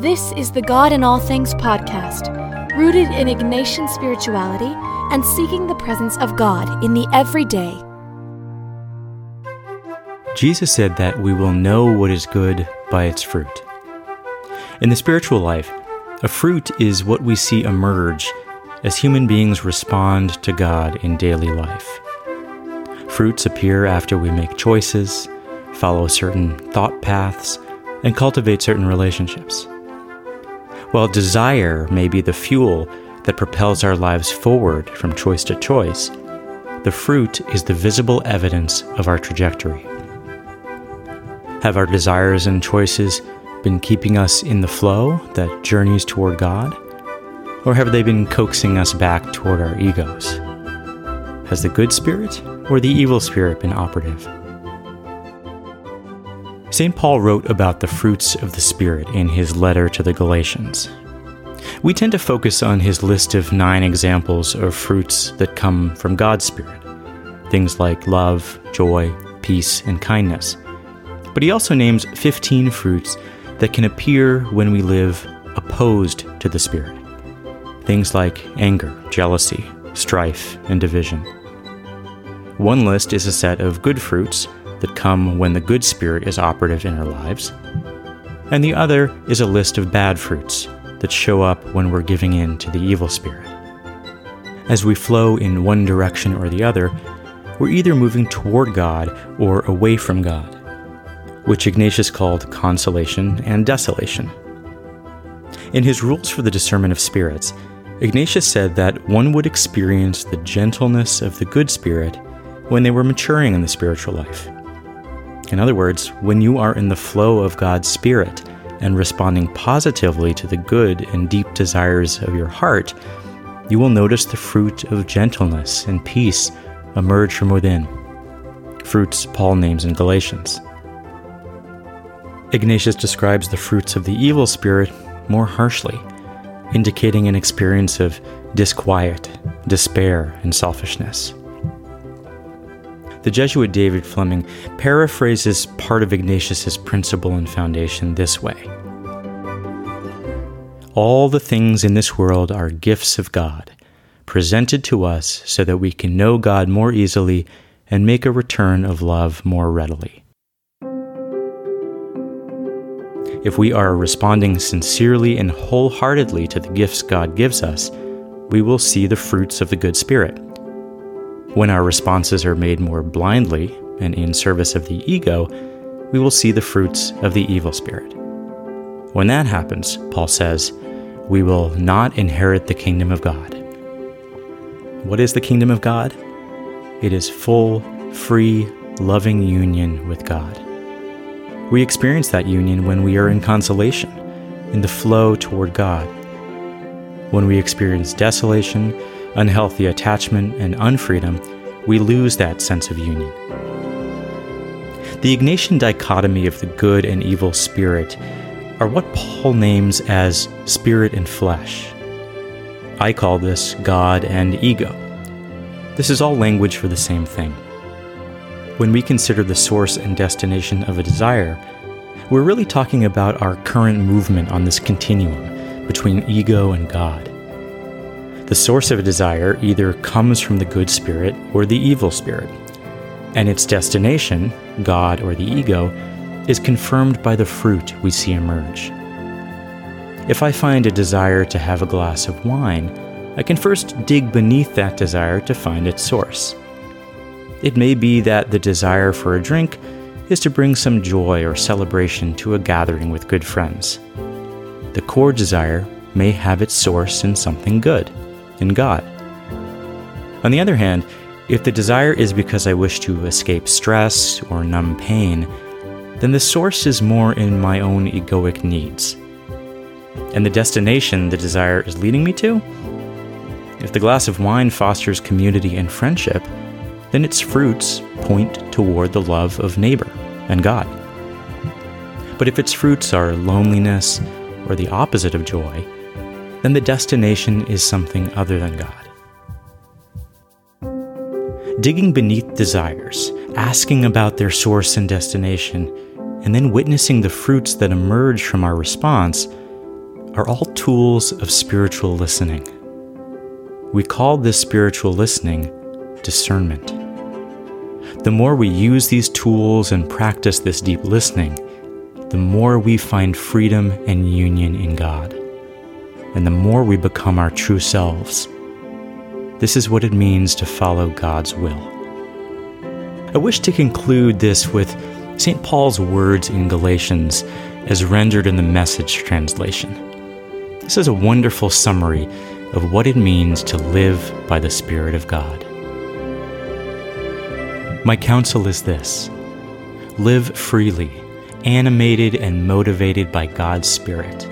This is the God in All Things podcast, rooted in Ignatian spirituality and seeking the presence of God in the everyday. Jesus said that we will know what is good by its fruit. In the spiritual life, a fruit is what we see emerge as human beings respond to God in daily life. Fruits appear after we make choices, follow certain thought paths, and cultivate certain relationships. While desire may be the fuel that propels our lives forward from choice to choice, the fruit is the visible evidence of our trajectory. Have our desires and choices been keeping us in the flow that journeys toward God? Or have they been coaxing us back toward our egos? Has the good spirit or the evil spirit been operative? St. Paul wrote about the fruits of the Spirit in his letter to the Galatians. We tend to focus on his list of nine examples of fruits that come from God's Spirit things like love, joy, peace, and kindness. But he also names 15 fruits that can appear when we live opposed to the Spirit. Things like anger, jealousy, strife, and division. One list is a set of good fruits that come when the good spirit is operative in our lives, and the other is a list of bad fruits that show up when we're giving in to the evil spirit. As we flow in one direction or the other, we're either moving toward God or away from God, which Ignatius called consolation and desolation. In his rules for the discernment of spirits, Ignatius said that one would experience the gentleness of the good spirit when they were maturing in the spiritual life. In other words, when you are in the flow of God's Spirit and responding positively to the good and deep desires of your heart, you will notice the fruit of gentleness and peace emerge from within. Fruits Paul names in Galatians. Ignatius describes the fruits of the evil spirit more harshly, indicating an experience of disquiet, despair, and selfishness. The Jesuit David Fleming paraphrases part of Ignatius's principle and foundation this way All the things in this world are gifts of God, presented to us so that we can know God more easily and make a return of love more readily. If we are responding sincerely and wholeheartedly to the gifts God gives us, we will see the fruits of the good spirit. When our responses are made more blindly and in service of the ego, we will see the fruits of the evil spirit. When that happens, Paul says, we will not inherit the kingdom of God. What is the kingdom of God? It is full, free, loving union with God. We experience that union when we are in consolation, in the flow toward God. When we experience desolation, unhealthy attachment, and unfreedom, we lose that sense of union. The Ignatian dichotomy of the good and evil spirit are what Paul names as spirit and flesh. I call this God and ego. This is all language for the same thing. When we consider the source and destination of a desire, we're really talking about our current movement on this continuum between ego and God. The source of a desire either comes from the good spirit or the evil spirit, and its destination, God or the ego, is confirmed by the fruit we see emerge. If I find a desire to have a glass of wine, I can first dig beneath that desire to find its source. It may be that the desire for a drink is to bring some joy or celebration to a gathering with good friends. The core desire may have its source in something good in God. On the other hand, if the desire is because I wish to escape stress or numb pain, then the source is more in my own egoic needs. And the destination the desire is leading me to? If the glass of wine fosters community and friendship, then its fruits point toward the love of neighbor and God. But if its fruits are loneliness or the opposite of joy, then the destination is something other than God. Digging beneath desires, asking about their source and destination, and then witnessing the fruits that emerge from our response are all tools of spiritual listening. We call this spiritual listening discernment. The more we use these tools and practice this deep listening, the more we find freedom and union in God, and the more we become our true selves. This is what it means to follow God's will. I wish to conclude this with St. Paul's words in Galatians as rendered in the Message translation. This is a wonderful summary of what it means to live by the Spirit of God. My counsel is this live freely, animated and motivated by God's Spirit.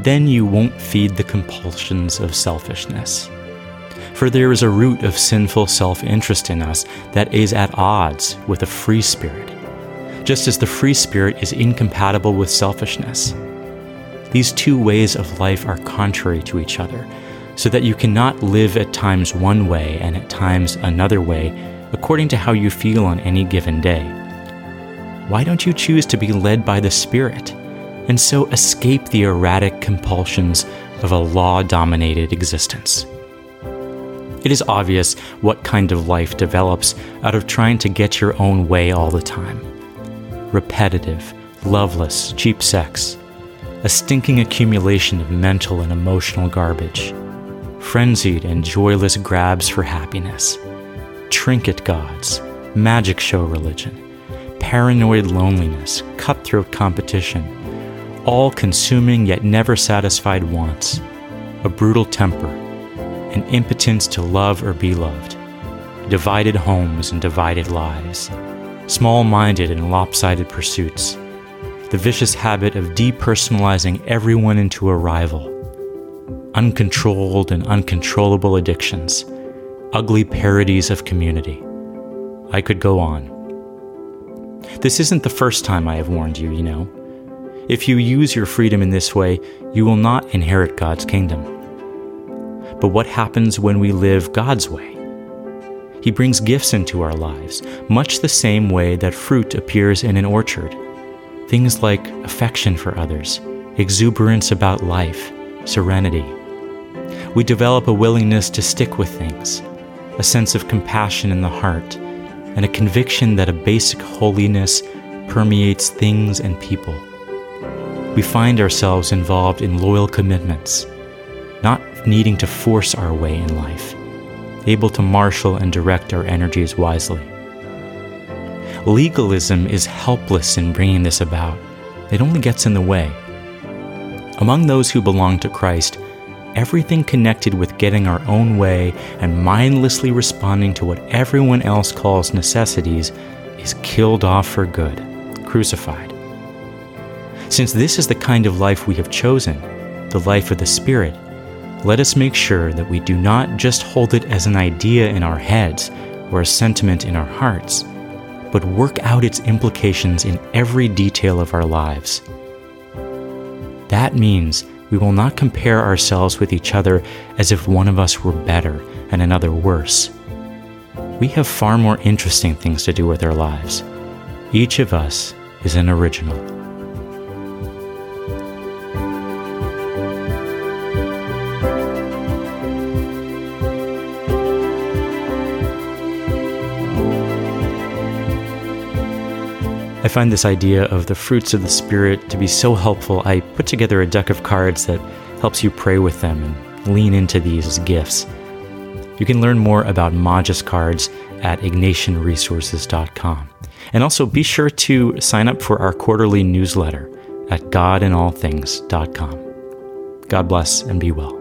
Then you won't feed the compulsions of selfishness. For there is a root of sinful self interest in us that is at odds with a free spirit, just as the free spirit is incompatible with selfishness. These two ways of life are contrary to each other, so that you cannot live at times one way and at times another way according to how you feel on any given day. Why don't you choose to be led by the Spirit and so escape the erratic compulsions of a law dominated existence? It is obvious what kind of life develops out of trying to get your own way all the time. Repetitive, loveless, cheap sex, a stinking accumulation of mental and emotional garbage, frenzied and joyless grabs for happiness trinket gods, magic show religion, paranoid loneliness, cutthroat competition, all consuming yet never satisfied wants, a brutal temper, an impotence to love or be loved, divided homes and divided lives, small minded and lopsided pursuits, the vicious habit of depersonalizing everyone into a rival, uncontrolled and uncontrollable addictions ugly parodies of community. I could go on. This isn't the first time I have warned you, you know. If you use your freedom in this way, you will not inherit God's kingdom. But what happens when we live God's way? He brings gifts into our lives, much the same way that fruit appears in an orchard. Things like affection for others, exuberance about life, serenity. We develop a willingness to stick with things, a sense of compassion in the heart, and a conviction that a basic holiness permeates things and people. We find ourselves involved in loyal commitments, not needing to force our way in life, able to marshal and direct our energies wisely. Legalism is helpless in bringing this about, it only gets in the way. Among those who belong to Christ, everything connected with getting our own way and mindlessly responding to what everyone else calls necessities is killed off for good, crucified. Since this is the kind of life we have chosen, the life of the Spirit, let us make sure that we do not just hold it as an idea in our heads or a sentiment in our hearts, but work out its implications in every detail of our lives. That means we will not compare ourselves with each other as if one of us were better and another worse. We have far more interesting things to do with our lives. Each of us is an original. I find this idea of the fruits of the Spirit to be so helpful. I put together a deck of cards that helps you pray with them and lean into these as gifts. You can learn more about Magis cards at ignatianresources.com. And also be sure to sign up for our quarterly newsletter at godinallthings.com. God bless and be well.